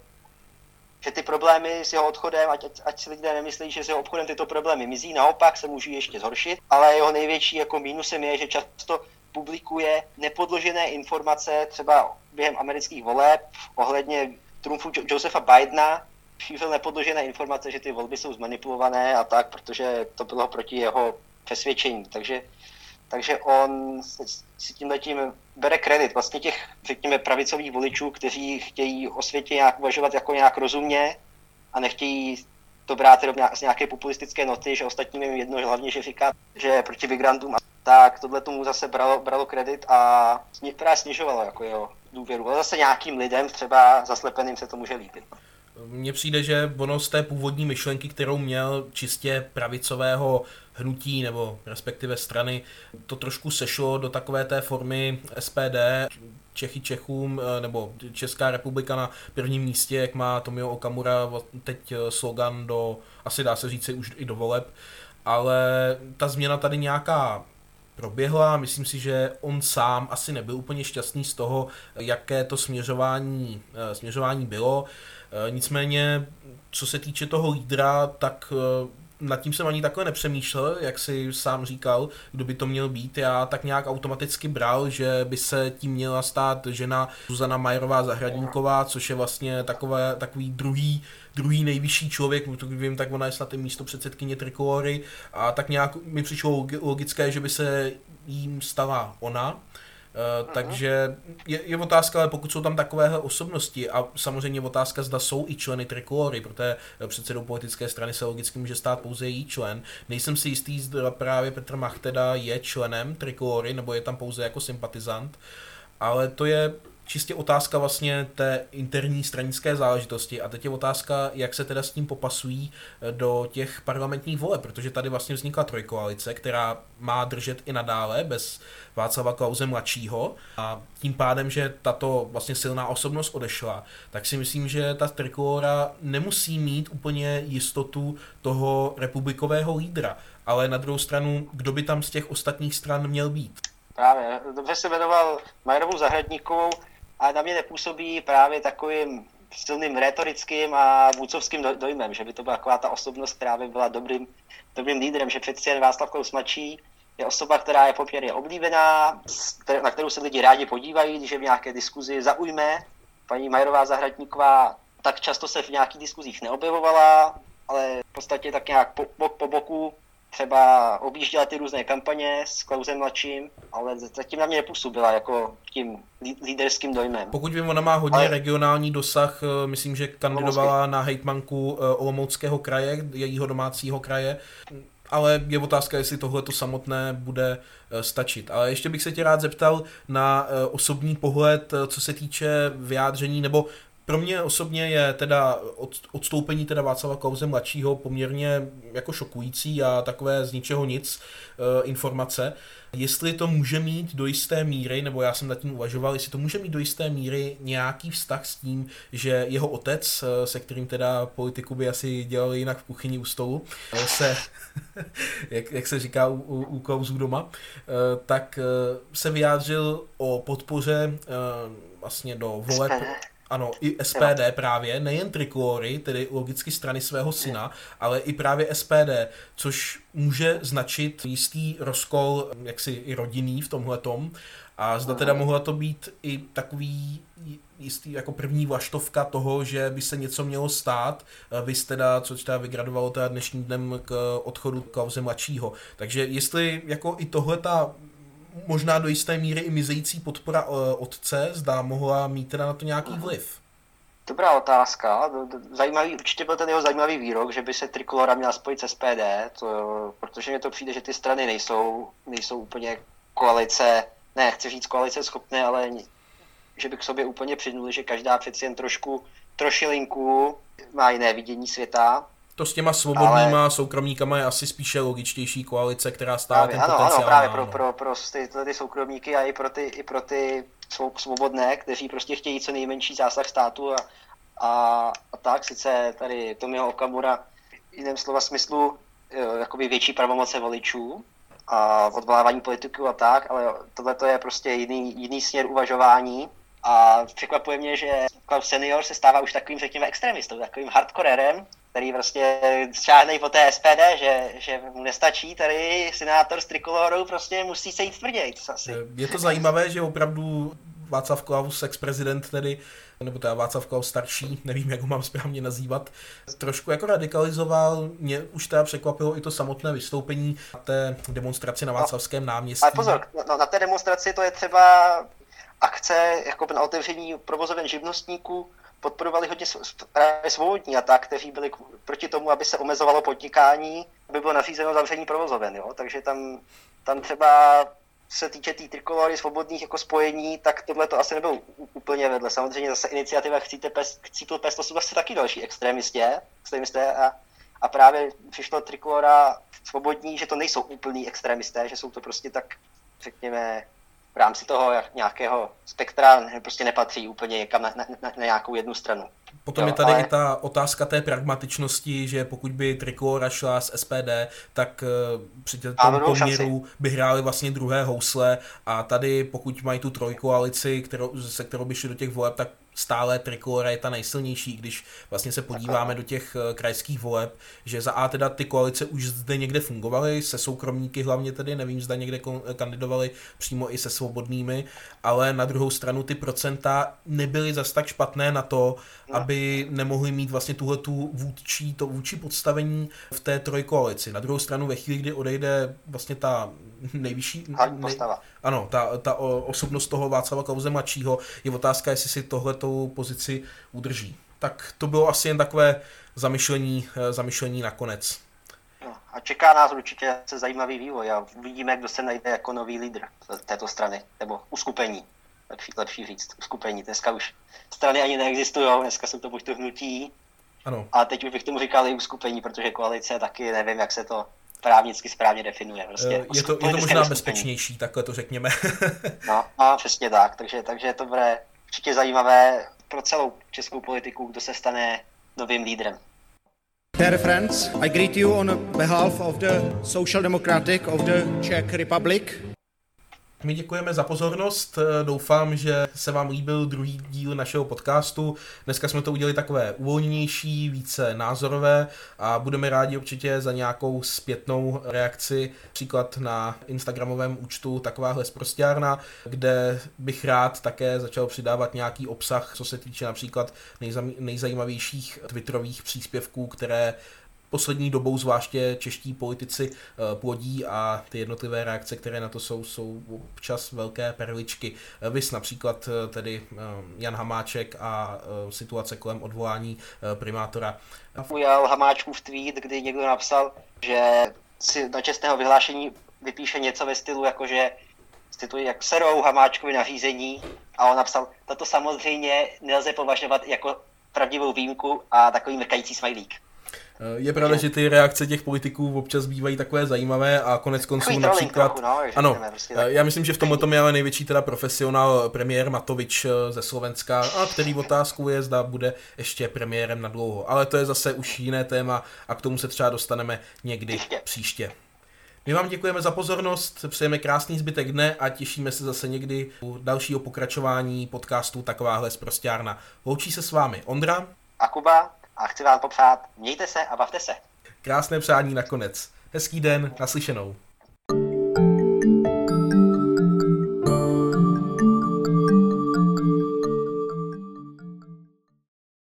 že ty problémy s jeho odchodem, ať, ať si lidé nemyslí, že s jeho odchodem tyto problémy mizí, naopak se můžou ještě zhoršit, ale jeho největší jako mínusem je, že často publikuje nepodložené informace třeba během amerických voleb ohledně trumfu Josefa Bidena, šířil nepodložené informace, že ty volby jsou zmanipulované a tak, protože to bylo proti jeho přesvědčení. Takže takže on si tím letím bere kredit vlastně těch, řekněme, pravicových voličů, kteří chtějí o světě nějak uvažovat jako nějak rozumně a nechtějí to brát z nějaké populistické noty, že ostatním jim jedno, hlavně, že říká, že proti migrantům, tak tohle tomu zase bralo, bralo kredit a právě snižovalo jako jeho důvěru. Ale zase nějakým lidem, třeba zaslepeným, se to může líbit. Mně přijde, že ono z té původní myšlenky, kterou měl čistě pravicového hnutí nebo respektive strany, to trošku sešlo do takové té formy SPD, Čechy Čechům, eh, nebo Česká republika na prvním místě, jak má Tomio Okamura teď eh, slogan do, asi dá se říct už i do voleb, ale ta změna tady nějaká proběhla. Myslím si, že on sám asi nebyl úplně šťastný z toho, jaké to směřování, eh, směřování bylo. Nicméně, co se týče toho lídra, tak nad tím jsem ani takhle nepřemýšlel, jak si sám říkal, kdo by to měl být. Já tak nějak automaticky bral, že by se tím měla stát žena Zuzana Majerová Zahradníková, což je vlastně takové, takový druhý, druhý nejvyšší člověk, pokud vím, tak ona je snad i místo předsedkyně Trikolory a tak nějak mi přišlo logické, že by se jím stala ona. Uh, takže je, je otázka, ale pokud jsou tam takové osobnosti a samozřejmě otázka, zda jsou i členy Trikolory, protože předsedou politické strany se logicky může stát pouze její člen. Nejsem si jistý, zda právě Petr Mach teda je členem Trikolory, nebo je tam pouze jako sympatizant, ale to je čistě otázka vlastně té interní stranické záležitosti. A teď je otázka, jak se teda s tím popasují eh, do těch parlamentních voleb, protože tady vlastně vznikla trojkoalice, která má držet i nadále bez Václava Klauze mladšího. A tím pádem, že tato vlastně silná osobnost odešla, tak si myslím, že ta trikolora nemusí mít úplně jistotu toho republikového lídra. Ale na druhou stranu, kdo by tam z těch ostatních stran měl být? Právě, dobře se jmenoval Majerovou zahradníkovou, ale na mě nepůsobí právě takovým silným retorickým a vůcovským dojmem, že by to byla taková ta osobnost, která by byla dobrým, dobrým lídrem, že přeci jen Václav Klaus mladší je osoba, která je poměrně oblíbená, na kterou se lidi rádi podívají, když je v nějaké diskuzi zaujme. Paní Majerová Zahradníková tak často se v nějakých diskuzích neobjevovala, ale v podstatě tak nějak po, bok po boku třeba objížděla ty různé kampaně s Klausem mladším, ale zatím na mě nepůsobila jako tím líderským dojmem. Pokud vím, ona má hodně ale... regionální dosah, eh, myslím, že kandidovala na hejtmanku eh, Olomouckého kraje, jejího domácího kraje, ale je otázka, jestli tohle to samotné bude eh, stačit. Ale ještě bych se tě rád zeptal na osobní pohled, co se týče vyjádření nebo pro mě osobně je teda odstoupení teda Václava Klauze mladšího poměrně jako šokující a takové z ničeho nic e, informace. Jestli to může mít do jisté míry, nebo já jsem nad tím uvažoval, jestli to může mít do jisté míry nějaký vztah s tím, že jeho otec, e, se kterým teda politiku by asi dělal jinak v kuchyni u stolu, e, se, jak, jak se říká u, u, u doma, tak se vyjádřil o podpoře vlastně do voleb ano, i SPD jo. právě, nejen trikolory, tedy logicky strany svého syna, ale i právě SPD, což může značit jistý rozkol, jaksi i rodinný v tomhletom. A zda teda mohla to být i takový jistý jako první vlaštovka toho, že by se něco mělo stát, vy teda, co teda vygradovalo teda dnešním dnem k odchodu Klauze mladšího. Takže jestli jako i tohle ta možná do jisté míry i mizející podpora eh, otce, zdá mohla mít teda na to nějaký vliv? Dobrá otázka. Zajímavý, určitě byl ten jeho zajímavý výrok, že by se Trikolora měla spojit s SPD, to, protože mi to přijde, že ty strany nejsou, nejsou úplně koalice, ne, chci říct koalice schopné, ale že by k sobě úplně přidnuli, že každá přeci jen trošku, trošilinku má jiné vidění světa to s těma svobodnýma ale... soukromníkama je asi spíše logičtější koalice, která stále právě, ten ano, potenciál ano, právě pro, no. pro, pro ty, ty soukromníky a i pro ty, i pro ty svobodné, kteří prostě chtějí co nejmenší zásah státu a, a, a tak, sice tady Tomio Okamura v jiném slova smyslu e, jakoby větší pravomoce voličů a odvolávání politiků a tak, ale tohle to je prostě jiný, jiný směr uvažování a překvapuje mě, že Klaus senior se stává už takovým, řekněme, extremistou, takovým hardcorerem, který prostě šáhne po té SPD, že, že mu nestačí tady senátor s trikolorou, prostě musí se jít tvrději. Asi. Je to zajímavé, že opravdu Václav Klaus, ex-prezident tedy, nebo teda Václav Klaus starší, nevím, jak ho mám správně nazývat, trošku jako radikalizoval. Mě už teda překvapilo i to samotné vystoupení na té demonstraci na no, Václavském náměstí. Ale pozor, no, na té demonstraci to je třeba akce jako na otevření provozoven živnostníků, podporovali hodně právě svobodní a tak, kteří byli proti tomu, aby se omezovalo podnikání, aby bylo nařízeno zavření provozoven. Jo? Takže tam, tam třeba se týče té tý trikolory svobodných jako spojení, tak tohle to asi nebylo úplně vedle. Samozřejmě zase iniciativa Chcíte pes, Chcípl pes, to jsou zase taky další extrémistě, extrémisté a, a právě přišlo trikolora svobodní, že to nejsou úplní extrémisté, že jsou to prostě tak, řekněme, v rámci toho nějakého spektra prostě nepatří úplně někam na, na, na, na nějakou jednu stranu. Potom jo, je tady ale... i ta otázka té pragmatičnosti, že pokud by Trikolora šla z SPD, tak uh, při tom poměru by hráli vlastně druhé housle a tady pokud mají tu trojkoalici, kterou, se kterou by šli do těch voleb, tak stále trikolora je ta nejsilnější, když vlastně se podíváme do těch eh, krajských voleb, že za A teda ty koalice už zde někde fungovaly, se soukromníky hlavně tedy, nevím, zda někde kandidovali přímo i se svobodnými, ale na druhou stranu ty procenta nebyly zas tak špatné na to. Aby nemohli mít vlastně tuhle tu vůdčí, to vůdčí podstavení v té trojkoalici. Na druhou stranu ve chvíli, kdy odejde vlastně ta nejvyšší... Nej, ano, ta, ta osobnost toho Václava Klauze mladšího, je otázka, jestli si tohletou pozici udrží. Tak to bylo asi jen takové zamyšlení, eh, zamyšlení nakonec. No, a čeká nás určitě se zajímavý vývoj a uvidíme, kdo se najde jako nový lídr této strany, nebo uskupení, lepší, lepší říct, uskupení. Dneska už strany ani neexistují, dneska jsou to buď to hnutí, ano. a teď bych tomu říkal i uskupení, protože koalice taky nevím, jak se to právnicky správně definuje. Prostě je, to, je to možná uskupení. bezpečnější, takhle to řekněme. no, no, přesně tak, takže, takže to bude určitě zajímavé pro celou českou politiku, kdo se stane novým lídrem. Dear friends, I greet you on behalf of the Social Democratic of the Czech Republic. My děkujeme za pozornost, doufám, že se vám líbil druhý díl našeho podcastu. Dneska jsme to udělali takové uvolněnější, více názorové a budeme rádi určitě za nějakou zpětnou reakci, příklad na Instagramovém účtu takováhle zprostěrna, kde bych rád také začal přidávat nějaký obsah, co se týče například nejzajímavějších twitterových příspěvků, které poslední dobou zvláště čeští politici eh, plodí a ty jednotlivé reakce, které na to jsou, jsou občas velké perličky. Eh, vys například eh, tedy Jan Hamáček a situace kolem odvolání primátora. Ujal Hamáčkův tweet, kdy někdo napsal, že si na čestného vyhlášení vypíše něco ve stylu, jakože cituji, jak serou Hamáčkovi nařízení a on napsal, toto samozřejmě nelze považovat jako pravdivou výjimku a takový mrkající smajlík. Eh, je pravda, že ty reakce těch politiků občas bývají takové zajímavé a konec konců například... Trochu, no, ano, prostě eh, já myslím, že v tomto je ale největší teda profesionál premiér Matovič eh, ze Slovenska, a který otázku je, zda bude ještě premiérem na dlouho. Ale to je zase už jiné téma a k tomu se třeba dostaneme někdy příště. příště. My vám děkujeme za pozornost, přejeme krásný zbytek dne a těšíme se zase někdy u dalšího pokračování podcastu Takováhle zprostěrna. Loučí se s vámi Ondra a Kuba a chci vám popřát, mějte se a bavte se. Krásné přání nakonec. Hezký den, naslyšenou.